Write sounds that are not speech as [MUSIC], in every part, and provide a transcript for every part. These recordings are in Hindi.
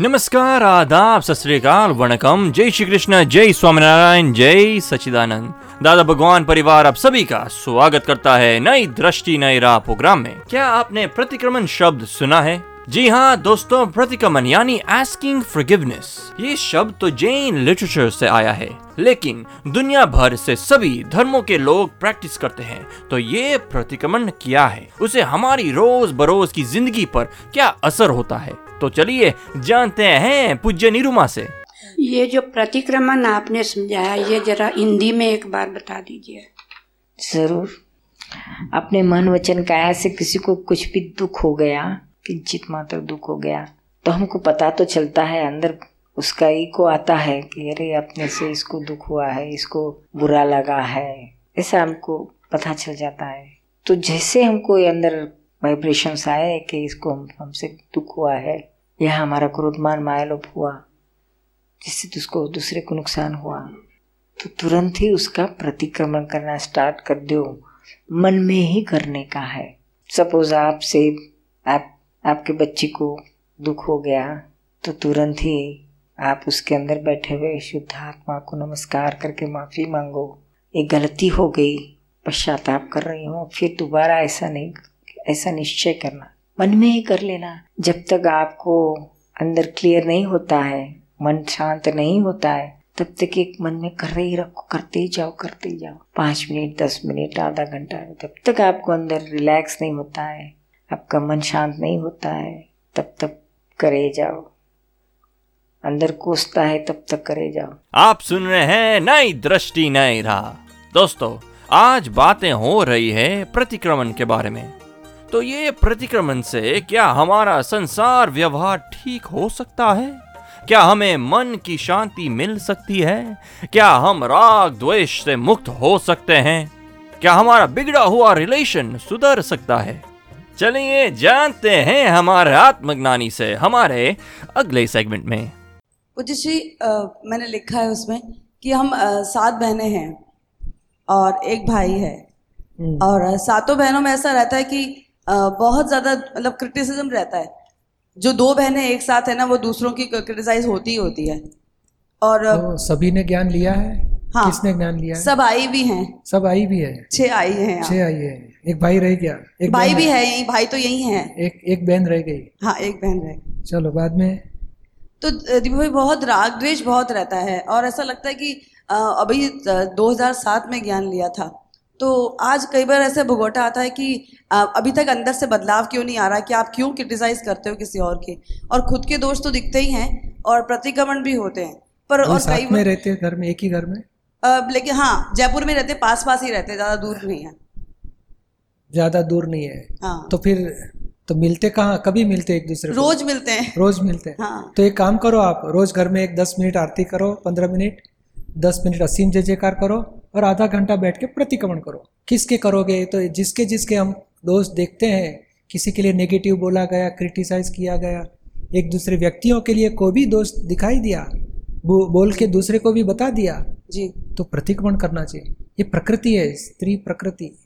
नमस्कार, आदाब, सत श्री अकाल, वणकम। जय श्री कृष्ण, जय स्वामीनारायण, जय सचिदानंद दादा भगवान परिवार, आप सभी का स्वागत करता है नई दृष्टि, नई राह प्रोग्राम में। क्या आपने प्रतिक्रमण शब्द सुना है? जी हाँ दोस्तों, प्रतिक्रमण यानी आस्किंग फॉरगिवनेस ये शब्द तो जैन लिटरेचर से आया है, लेकिन दुनिया भर से सभी धर्मों के लोग प्रैक्टिस करते हैं। तो ये प्रतिक्रमण क्या है? उसे हमारी रोज बरोज की ज़िंदगी पर क्या असर होता है? तो चलिए जानते हैं पूज्य निरुमा से। ये जो प्रतिक्रमण आपने समझाया ये जरा हिंदी में एक बार बता दीजिए। ज़रूर। अपने मन वचन काया से किसी को कुछ भी दुख हो गया किंचित मात्र दुख हो गया तो हमको पता तो चलता है अंदर उसका ईको आता है कि अरे अपने से इसको दुख हुआ है इसको बुरा लगा है ऐसा हमको पता चल जाता है। तो जैसे हमको अंदर वाइब्रेशंस आए कि इसको हम, हमसे दुख हुआ है। या हमारा क्रोधमान मायालोप हुआ, जिससे उसको दूसरे को नुकसान हुआ। तो तुरंत ही उसका प्रतिक्रमण करना स्टार्ट कर दो। मन में ही करने का है। सपोज़ आप से आप, आपके बच्चे को दुख हो गया तो तुरंत ही आप उसके अंदर बैठे हुए शुद्ध आत्मा को नमस्कार करके माफ़ी मांगो। एक गलती हो गई, पश्चाताप कर रही हूँ, फिर दोबारा ऐसा नहीं ऐसा निश्चय करना। मन में ही कर लेना। जब तक आपको अंदर क्लियर नहीं होता है, मन शांत नहीं होता है, तब तक एक मन में कर रही रखो, करते ही जाओ, करते ही जाओ। पाँच मिनट, दस मिनट, आधा घंटा तब तक आपको अंदर रिलैक्स नहीं होता है, आपका मन शांत नहीं होता है, तब तक करे जाओ। अंदर कोसता है, तब तक करे जाओ। आप सुन रहे हैं नई दृष्टि, नई राह। दोस्तों, आज बातें हो रही है प्रतिक्रमण के बारे में। तो ये प्रतिक्रमण से क्या हमारा संसार व्यवहार ठीक हो सकता है? क्या हमें मन की शांति मिल सकती है? क्या हम राग द्वेष से मुक्त हो सकते हैं? क्या हमारा बिगड़ा हुआ रिलेशन सुधर सकता है? चलिए जानते हैं हमारे आत्मज्ञानी से हमारे अगले सेगमेंट में। पूज्य श्री मैंने लिखा है उसमें कि हम सात बहनें हैं और एक भाई है। और सातों बहनों में ऐसा रहता है कि बहुत ज़्यादा मतलब क्रिटिसिज्म रहता है। जो दो बहनें एक साथ है ना वो दूसरों की क्रिटिसाइज होती ही होती है। और तो सभी ने ज्ञान लिया है? हाँ। किसने ज्ञान लिया है? सब आई भी हैं। सब आई भी है? छह आई हैं छह आई है। एक भाई रह गया। एक भाई भी है। यही भाई तो यही है। एक एक बहन रह गई। हाँ एक बहन रह चलो बाद में? तो दीपू भाई बहुत राग द्वेष बहुत रहता है। और ऐसा लगता है कि अभी अ, 2007 में ज्ञान लिया था। तो आज कई बार ऐसे भुगोटा आता है कि अभी तक अंदर से बदलाव क्यों नहीं आ रहा कि आप क्यों क्रिटिसाइज करते हो किसी और के? और खुद के दोष तो दिखते ही हैं और प्रतिक्रमण भी होते हैं। पर और कई में रहते हैं घर में एक ही घर में? लेकिन हाँ जयपुर में रहते पास पास ही रहते ज़्यादा दूर नहीं है। ज़्यादा दूर नहीं है? हाँ। तो फिर तो मिलते कहाँ? कभी मिलते एक दूसरे रोज मिलते हैं। रोज मिलते हैं? हाँ। तो एक काम करो आप रोज घर में एक दस मिनट आरती करो पंद्रह मिनट दस मिनट असीम जय जयकार करो और आधा घंटा बैठ के प्रतिक्रमण करो। किसके करोगे? तो जिसके जिसके हम दोस्त देखते हैं किसी के लिए नेगेटिव बोला गया क्रिटिसाइज किया गया एक दूसरे व्यक्तियों के लिए कोई भी दोस्त दिखाई दिया बो, बोल के दूसरे को भी बता दिया जी। तो प्रतिक्रमण करना चाहिए। ये प्रकृति है स्त्री प्रकृति।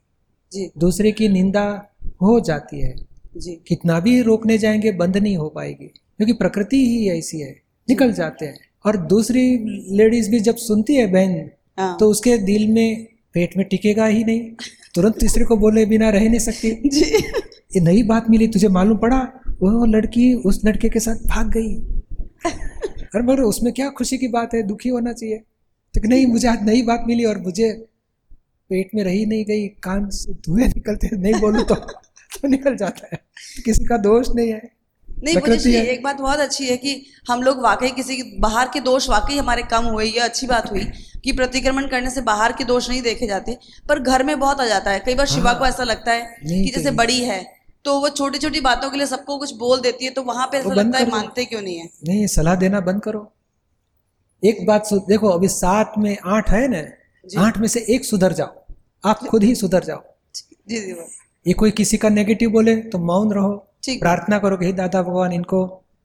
जी। दूसरे की निंदा हो जाती है। जी। कितना भी रोकने जाएँगे बंद नहीं हो पाएगी क्योंकि प्रकृति ही ऐसी है निकल जाते हैं। और दूसरी लेडीज़ भी जब सुनती है बहन हाँ। तो उसके दिल में पेट में टिकेगा ही नहीं। तुरंत तीसरे को बोले बिना रह नहीं सकती। [LAUGHS] जी। ये नई बात मिली तुझे मालूम पड़ा? वो लड़की उस लड़के के साथ भाग गई। [LAUGHS] अरे मगर उसमें क्या खुशी की बात है? दुखी होना चाहिए। तो नहीं मुझे आज नई बात मिली और मुझे पेट में रही नहीं गई। कान से धुएँ निकलते नहीं बोलूँ तो, [LAUGHS] तो निकल जाता है। तो किसी का दोष नहीं है। नहीं मुझे है। एक बात बहुत अच्छी है कि हम लोग वाकई किसी बाहर के दोष वाकई हमारे कम हुए ये अच्छी बात हुई। कि प्रतिक्रमण करने से बाहर के दोष नहीं देखे जाते पर घर में बहुत आ जाता है। कई बार शिवा हाँ। को ऐसा लगता है कि तो जैसे बड़ी है तो वो छोटी छोटी बातों के लिए सबको कुछ बोल देती है तो वहाँ पे ऐसा वो लगता है मानते क्यों नहीं है? नहीं सलाह देना बंद करो। एक बात देखो अभी सात में आठ है ना आठ में से एक सुधर जाओ। आप खुद ही सुधर जाओ। जी जी ये कोई किसी का नेगेटिव बोले तो मौन रहो। प्रार्थना करो कि दादा भगवान इनको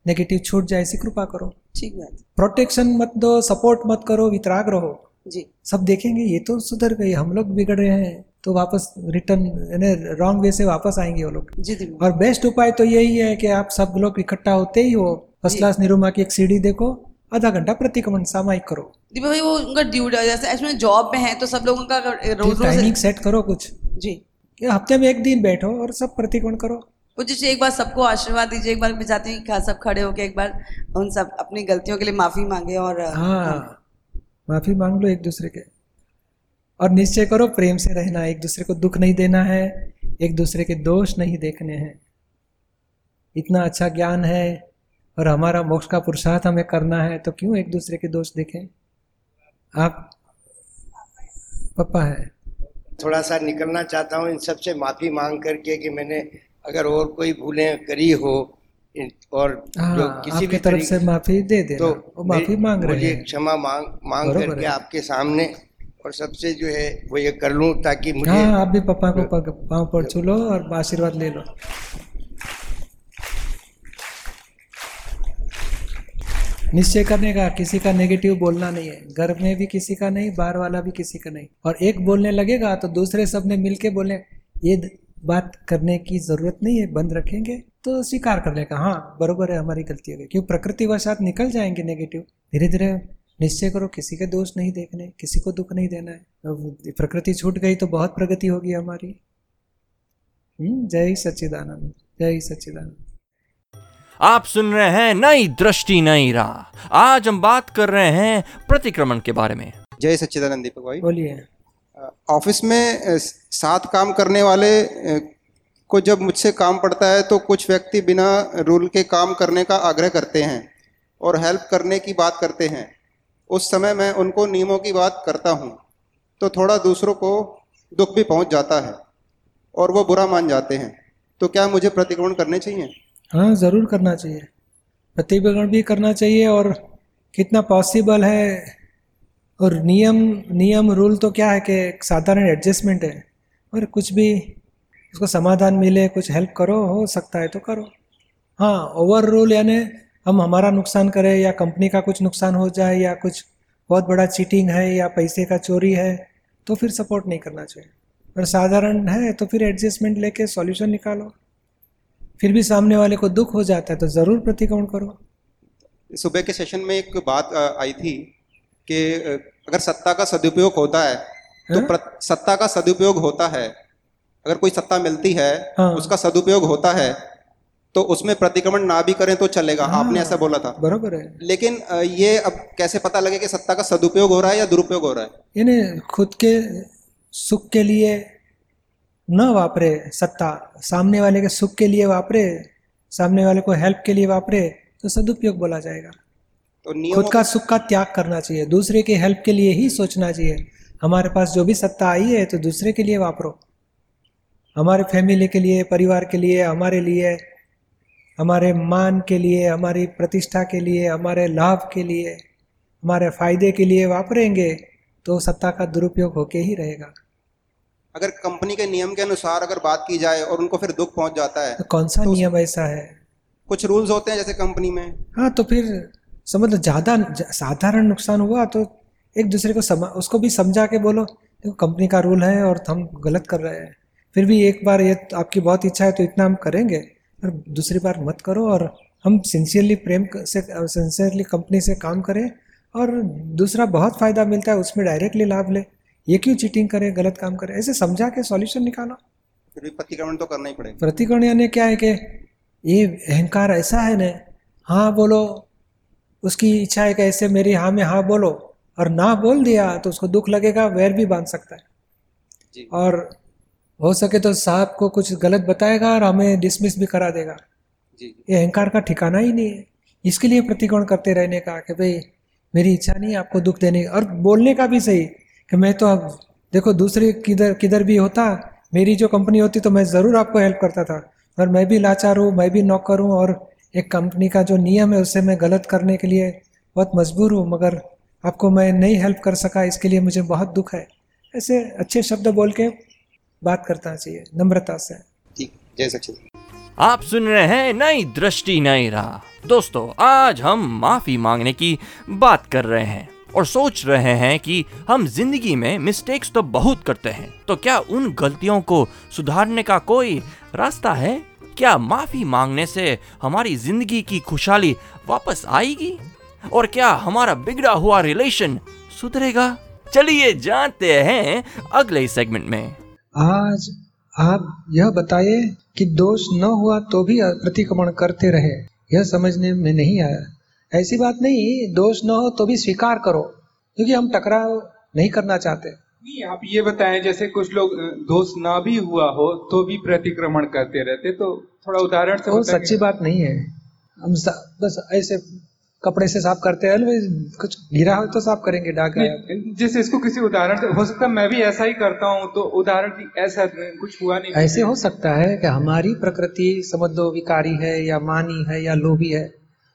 नेगेटिव छूट जाए ऐसी कृपा करो। ठीक बात। प्रोटेक्शन मत दो सपोर्ट मत करो वितराग रहो। जी। सब देखेंगे ये तो सुधर गए हम लोग बिगड़ रहे हैं तो वापस रिटर्न यानी रॉन्ग वे से वापस आएँगे वो लोग। जी और बेस्ट उपाय तो यही है कि आप सब लोग इकट्ठा होते ही हो फ़र्स्ट क्लास निरुमा की एक सीढ़ी देखो आधा घंटा प्रतिक्रमण सामायिक करो। दीपा भाई वो उनका ड्यूटी जैसे एक्चुअली जॉब में है तो सब लोगों का रोज टाइमिंग सेट करो कुछ। जी। हफ़्ते में एक दिन बैठो और सब प्रतिक्रमण करो। जी एक बार सबको आशीर्वाद दीजिए एक बार मैं चाहती हूँ सब खड़े होकर एक बार उन सब अपनी गलतियों के लिए माफ़ी मांगे और हाँ। माफ़ी मांग लो एक दूसरे के। और निश्चय करो, प्रेम से रहना, एक दूसरे को दुख नहीं देना है, एक दूसरे के दोष नहीं देखने हैं। इतना अच्छा ज्ञान है और हमारा मोक्ष का पुरुषार्थ हमें करना है तो क्यों एक दूसरे के दोष देखें? आप पापा है। थोड़ा सा निकलना चाहता हूँ, इन सबसे माफ़ी मांग करके कि मैंने अगर और कोई भूलें करी हो और हाँ जो किसी भी तरफ़ से माफ़ी दे देना तो वो माफ़ी मांग रहे हैं। क्षमा मांग मांग बरोबर करके है। आपके सामने और सबसे जो है वो ये कर लूँ ताकि मुझे हाँ आप भी पापा को पाँव पर छू लो और आशीर्वाद ले लो। निश्चय करने का किसी का नेगेटिव बोलना नहीं है। घर में भी किसी का नहीं बाहर वाला भी किसी का नहीं। और एक बोलने लगेगा तो दूसरे सबने मिलके बोले ये द- बात करने की ज़रूरत नहीं है बंद रखेंगे तो स्वीकार कर लेगा। हाँ बरोबर है हमारी गलती हो गई। क्यों? प्रकृति वशात निकल जाएँगे नेगेटिव धीरे धीरे निश्चय करो किसी के दोष नहीं देखने किसी को दुख नहीं देना है। अब प्रकृति छूट गई तो बहुत प्रगति होगी हमारी। हम्म, जय सच्चिदानंद जय सच्चिदानंद। आप सुन रहे हैं नई दृष्टि नई राह। आज हम बात कर रहे हैं प्रतिक्रमण के बारे में। जय सच्चिदानंद दीपक भाई। बोलिए। ऑफ़िस में साथ काम करने वाले को जब मुझसे काम पड़ता है तो कुछ व्यक्ति बिना रूल के काम करने का आग्रह करते हैं और हेल्प करने की बात करते हैं। उस समय मैं उनको नियमों की बात करता हूँ तो थोड़ा दूसरों को दुख भी पहुँच जाता है और वो बुरा मान जाते हैं। तो क्या मुझे प्रतिक्रमण करने चाहिए? हाँ ज़रूर करना चाहिए। प्रतिक्रमण भी करना चाहिए और कितना पॉसिबल है और नियम नियम रूल तो क्या है कि साधारण एडजस्टमेंट है। और कुछ भी उसको समाधान मिले, कुछ हेल्प करो, हो सकता है तो करो। हाँ ओवर रूल यानी हम हमारा नुकसान करें या कंपनी का कुछ नुकसान हो जाए या कुछ बहुत बड़ा चीटिंग है या पैसे का चोरी है तो फिर सपोर्ट नहीं करना चाहिए। और साधारण है तो फिर एडजस्टमेंट लेके सॉल्यूशन निकालो। फिर भी सामने वाले को दुख हो जाता है तो ज़रूर प्रतिक्रमण करो। सुबह के सेशन में एक बात आई थी कि अगर सत्ता का सदुपयोग होता है तो हाँ? सत्ता का सदुपयोग होता है। अगर कोई सत्ता मिलती है हाँ। उसका सदुपयोग होता है तो उसमें प्रतिक्रमण ना भी करें तो चलेगा। हाँ। आपने ऐसा बोला था। बरोबर है। लेकिन ये अब कैसे पता लगे कि सत्ता का सदुपयोग हो रहा है या दुरुपयोग हो रहा है? यानी खुद के सुख के लिए न वापरे सत्ता। सामने वाले के सुख के लिए वापरे सामने वाले को हेल्प के लिए वापरे तो सदुपयोग बोला जाएगा। तो खुद का सुख का त्याग करना चाहिए। दूसरे के हेल्प के लिए ही सोचना चाहिए। हमारे पास जो भी सत्ता आई है तो दूसरे के लिए वापरो। हमारे फैमिली के लिए परिवार के लिए हमारे लिए हमारे मान के लिए हमारी प्रतिष्ठा के लिए हमारे लाभ के लिए हमारे फ़ायदे के लिए वापरेंगे तो सत्ता का दुरुपयोग होके ही रहेगा। अगर कंपनी के नियम के अनुसार अगर बात की जाए और उनको फिर दुख पहुँच जाता है तो कौन सा तो नियम ऐसा है? कुछ रूल्स होते हैं जैसे कंपनी में? हाँ तो फिर समझ लो ज़्यादा साधारण नुकसान हुआ तो एक दूसरे को समा उसको भी समझा के बोलो देखो कंपनी का रूल है और हम गलत कर रहे हैं। फिर भी एक बार ये तो आपकी बहुत इच्छा है तो इतना हम करेंगे पर दूसरी बार मत करो और हम सिंसियरली प्रेम से सिंसियरली कंपनी से काम करें और दूसरा बहुत फ़ायदा मिलता है उसमें डायरेक्टली लाभ ले। ये क्यों चीटिंग करे गलत काम करे? ऐसे समझा के सॉल्यूशन निकालो। फिर भी प्रतिक्रमण तो करना ही पड़ेगा। प्रतिकोण यानी क्या है कि ये अहंकार ऐसा है ना हाँ बोलो उसकी इच्छा है कि ऐसे मेरी हाँ में हाँ बोलो और ना बोल दिया तो उसको दुख लगेगा वैर भी बाँध सकता है। जी। और हो सके तो साहब को कुछ गलत बताएगा और हमें डिसमिस भी करा देगा। ये अहंकार का ठिकाना ही नहीं है। इसके लिए प्रतिकोण करते रहने का कि भाई मेरी इच्छा नहीं है आपको दुख देने की। और बोलने का भी सही कि मैं तो अब देखो दूसरे किधर किधर भी होता मेरी जो कंपनी होती तो मैं ज़रूर आपको हेल्प करता था। और मैं भी लाचार हूँ मैं भी नौकर हूँ और एक कंपनी का जो नियम है उससे मैं गलत करने के लिए बहुत मजबूर हूँ मगर आपको मैं नहीं हेल्प कर सका इसके लिए मुझे बहुत दुख है। ऐसे अच्छे शब्द बोल के बात करना चाहिए नम्रता से। ठीक जय आप सुन रहे हैं नई दृष्टि नई राह। दोस्तों आज हम माफ़ी मांगने की बात कर रहे हैं और सोच रहे हैं कि हम ज़िंदगी में मिस्टेक्स तो बहुत करते हैं तो क्या उन गलतियों को सुधारने का कोई रास्ता है? क्या माफ़ी मांगने से हमारी ज़िंदगी की खुशहाली वापस आएगी? और क्या हमारा बिगड़ा हुआ रिलेशन सुधरेगा? चलिए जानते हैं अगले सेगमेंट में। आज आप यह बताइए कि दोष न हुआ तो भी प्रतिक्रमण करते रहे। यह समझने में नहीं आया। ऐसी बात नहीं, दोष न हो तो भी स्वीकार करो, क्योंकि हम टकराव नहीं करना चाहते। नहीं आप ये बताएँ जैसे कुछ लोग दोष ना भी हुआ हो तो भी प्रतिक्रमण करते रहते तो थोड़ा उदाहरण से वो सच्ची बात नहीं है। हम बस ऐसे कपड़े से साफ़ करते हैं कुछ गिरा हो तो साफ़ करेंगे डाक जैसे इसको किसी उदाहरण से हो सकता है मैं भी ऐसा ही करता हूँ तो उदाहरण की ऐसा कुछ हुआ नहीं। ऐसे हो सकता है कि हमारी प्रकृति समझ लो विकारी है या मानी है या लोभी है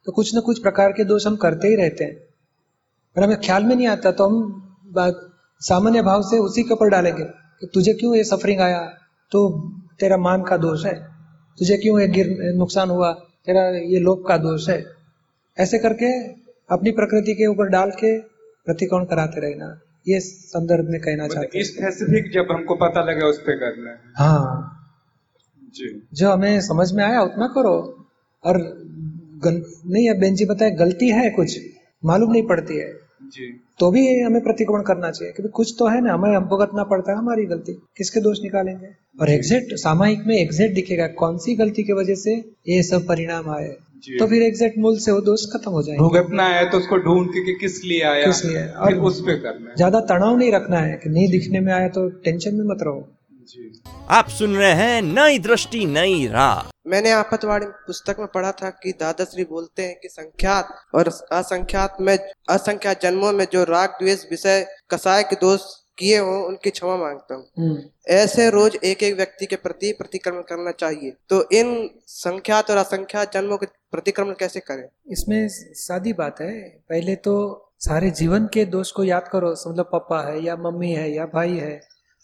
तो कुछ न कुछ प्रकार के दोष हम करते ही रहते हैं। पर हमें ख्याल में नहीं आता तो हम बात सामान्य भाव से उसी के ऊपर डालेंगे कि तुझे क्यों ये सफरिंग आया? तो तेरा मान का दोष है। तुझे क्यों ये गिर नुकसान हुआ? तेरा ये लोभ का दोष है। ऐसे करके अपनी प्रकृति के ऊपर डाल के प्रतिकोण कराते रहना। ये संदर्भ में कहना चाहते हैं। स्पेसिफिक जब हमको पता लगे उस पर करना हाँ। जी। जो हमें समझ में आया उतना करो। और गल... नहीं है बेन जी बताए गलती है कुछ? मालूम नहीं पड़ती है। तो भी हमें प्रतिक्रमण करना चाहिए क्योंकि कुछ तो है ना हमें भुगतना पड़ता है हमारी गलती। किसके दोष निकालेंगे? और एग्जैक्ट सामायिक में एग्जैक्ट दिखेगा कौन सी गलती की वजह से ये सब परिणाम आए? तो फिर एग्जैक्ट मूल से वो दोष खत्म हो जाएँगे। भुगतना है तो उसको ढूंढ के कि किस लिए आया किस लिए? और उस पे करना है। ज़्यादा तनाव नहीं रखना है कि नहीं दिखने में आया तो टेंशन में मत रहो। जी। आप सुन रहे हैं नई दृष्टि नई राह। मैंने आपतवाणी पुस्तक में पढ़ा था कि दादाश्री बोलते हैं कि संख्यात और असंख्यात में असंख्यात जन्मों में जो राग द्वेष विषय कसाय के दोष किए हों उनकी क्षमा माँगता हूँ। हम्म, ऐसे रोज एक एक व्यक्ति के प्रति प्रतिक्रमण करना चाहिए। तो इन संख्यात और असंख्यात जन्मों के प्रतिक्रमण कैसे करें? इसमें सादी बात है। पहले तो सारे जीवन के दोष को याद करो। मतलब पापा है या मम्मी है या भाई है।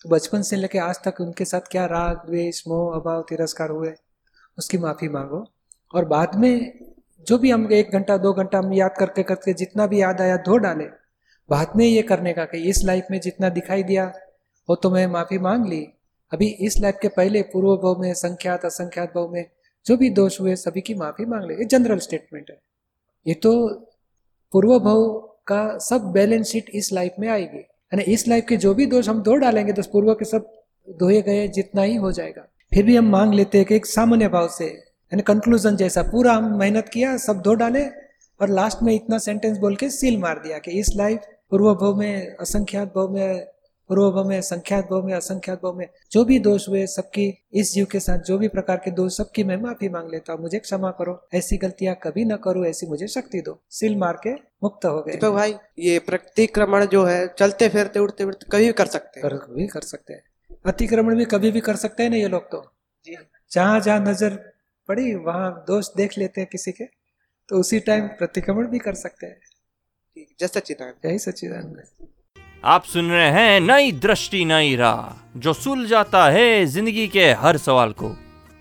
तो बचपन से लेके आज तक उनके साथ क्या राग द्वेष मोह अभाव तिरस्कार हुए? उसकी माफ़ी मांगो। और बाद में जो भी हम एक घंटा, दो घंटा हम याद करके करके जितना भी याद आया, धो डाले। बाद में ये करने का कि इस लाइफ में जितना दिखाई दिया, वो तो मैं माफ़ी मांग ली। अभी इस लाइफ के पहले पूर्व भाव में, संख्यात, असंख्यात भाव में जो भी दोष हुए, सभी की माफ़ी मांग ले। ये जनरल स्टेटमेंट है। ये तो पूर्व भाव का सब बैलेंस शीट इस लाइफ में आएगी। यानी इस लाइफ के जो भी दोष हम धो डालेंगे तो पूर्व के सब धोए गए जितना ही हो जाएगा। फिर भी हम मांग लेते हैं कि एक सामान्य भाव से यानी कंक्लूजन जैसा पूरा हम मेहनत किया सब धो डाले और लास्ट में इतना सेंटेंस बोल के सील मार दिया कि इस लाइफ पूर्व भाव में असंख्यात भाव में पूर्व भाव में संख्यात भाव में असंख्यात भाव में जो भी दोष हुए सबकी इस जीव के साथ जो भी प्रकार के दोष सबकी मैं माफ़ी मांग लेता हूँ मुझे क्षमा करो ऐसी गलतियाँ कभी न करो ऐसी मुझे शक्ति दो सील मार के मुक्त हो गए। दीपक भाई ये प्रतिक्रमण जो है चलते फिरते उड़ते उड़ते कभी भी कर सकते हैं? कर कर सकते हैं। अतिक्रमण भी कभी भी कर सकते हैं ना ये लोग तो। जहाँ जहाँ नज़र पड़ी वहाँ दोष देख लेते हैं किसी के तो उसी टाइम प्रतिक्रमण भी कर सकते हैं। जय सच्चिदानंद। यही सच्चिदानंद। आप सुन रहे हैं नई दृष्टि नई राह जो सुल जाता है ज़िंदगी के हर सवाल को।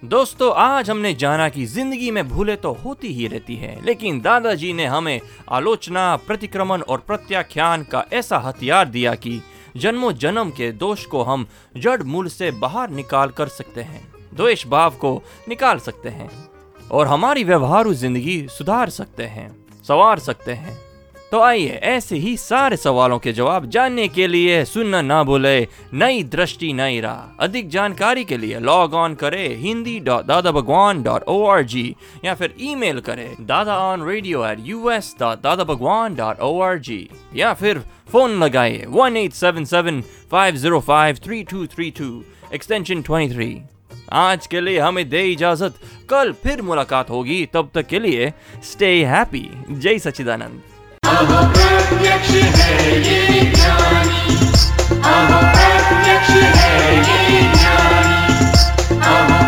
दोस्तों आज हमने जाना कि ज़िंदगी में भूले तो होती ही रहती है लेकिन दादाजी ने हमें आलोचना प्रतिक्रमण और प्रत्याख्यान का ऐसा हथियार दिया कि जन्मों जन्म के दोष को हम जड़ मूल से बाहर निकाल कर सकते हैं, द्वेष भाव को निकाल सकते हैं, और हमारी व्यवहारू ज़िंदगी सुधार सकते हैं, संवार सकते हैं। तो आइए, ऐसे ही सारे सवालों के जवाब जानने के लिए सुनना ना भूले नई दृष्टि, नई राह। अधिक जानकारी के लिए लॉग ऑन करे Hindi dot Dada Bhagwan dot O R G या फिर ईमेल करे Dada on radio at U S dot Dada Bhagwan dot O R G या फिर फ़ोन लगाइए one eight seven seven five zero five three two three two extension twenty three आज के लिए हमें दे इजाज़त। कल फिर मुलाकात होगी। तब तक के लिए स्टे हैप्पी जय सच्चिदानंद। प्रत्यक्ष है ये ज्ञानी अहम प्रत्यक्ष है ये ज्ञानी अहम